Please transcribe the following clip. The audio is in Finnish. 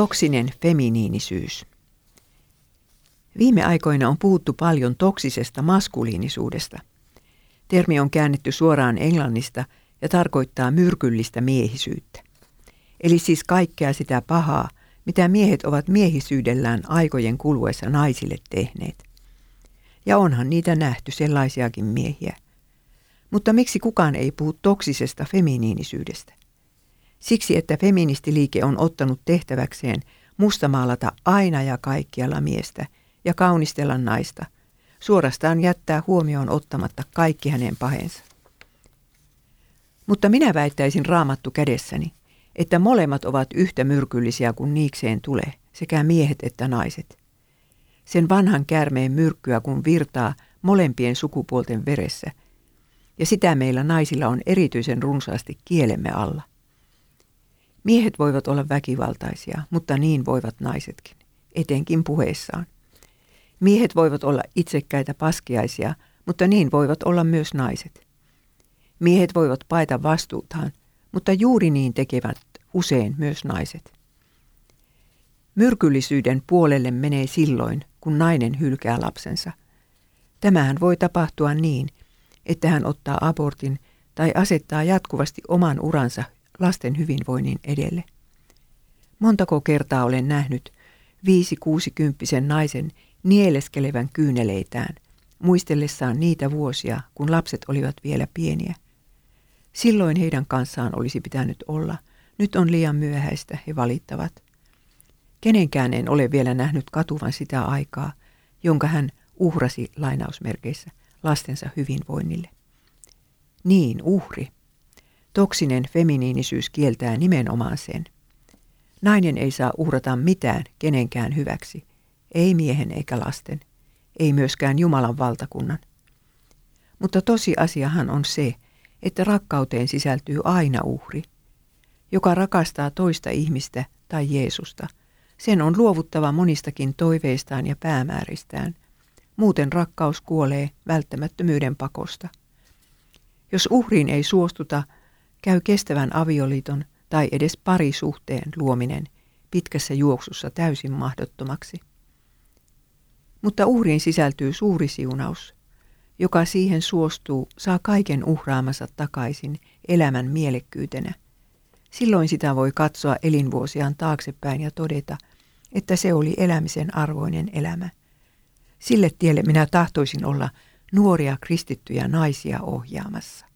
Toksinen feminiinisyys. Viime aikoina on puhuttu paljon toksisesta maskuliinisuudesta. Termi on käännetty suoraan englannista ja tarkoittaa myrkyllistä miehisyyttä. Eli siis kaikkea sitä pahaa, mitä miehet ovat miehisyydellään aikojen kuluessa naisille tehneet. Ja onhan niitä nähty sellaisiakin miehiä. Mutta miksi kukaan ei puhu toksisesta feminiinisyydestä? Siksi, että feministiliike on ottanut tehtäväkseen mustamaalata aina ja kaikkialla miestä ja kaunistella naista, suorastaan jättää huomioon ottamatta kaikki hänen pahensa. Mutta minä väittäisin raamattu kädessäni, että molemmat ovat yhtä myrkyllisiä kuin niikseen tulee, sekä miehet että naiset. Sen vanhan käärmeen myrkkyä kun virtaa molempien sukupuolten veressä, ja sitä meillä naisilla on erityisen runsaasti kielemme alla. Miehet voivat olla väkivaltaisia, mutta niin voivat naisetkin, etenkin puheissaan. Miehet voivat olla itsekkäitä paskiaisia, mutta niin voivat olla myös naiset. Miehet voivat paeta vastuutaan, mutta juuri niin tekevät usein myös naiset. Myrkyllisyyden puolelle menee silloin, kun nainen hylkää lapsensa. Tämähän voi tapahtua niin, että hän ottaa abortin tai asettaa jatkuvasti oman uransa lasten hyvinvoinnin edelle. Montako kertaa olen nähnyt viisi kuusikymppisen naisen nieleskelevän kyyneleitään, muistellessaan niitä vuosia, kun lapset olivat vielä pieniä. Silloin heidän kanssaan olisi pitänyt olla. Nyt on liian myöhäistä, he valittavat. Kenenkään en ole vielä nähnyt katuvan sitä aikaa, jonka hän uhrasi lainausmerkeissä lastensa hyvinvoinnille. Niin, uhri. Toksinen feminiinisyys kieltää nimenomaan sen. Nainen ei saa uhrata mitään kenenkään hyväksi, ei miehen eikä lasten, ei myöskään Jumalan valtakunnan. Mutta tosiasiahan on se, että rakkauteen sisältyy aina uhri. Joka rakastaa toista ihmistä tai Jeesusta, sen on luovuttava monistakin toiveistaan ja päämääristään. Muuten rakkaus kuolee välttämättömyyden pakosta. Jos uhriin ei suostuta, käy kestävän avioliiton tai edes parisuhteen luominen pitkässä juoksussa täysin mahdottomaksi. Mutta uhriin sisältyy suuri siunaus. Joka siihen suostuu, saa kaiken uhraamansa takaisin elämän mielekkyytenä. Silloin sitä voi katsoa elinvuosiaan taaksepäin ja todeta, että se oli elämisen arvoinen elämä. Sille tielle minä tahtoisin olla nuoria kristittyjä naisia ohjaamassa.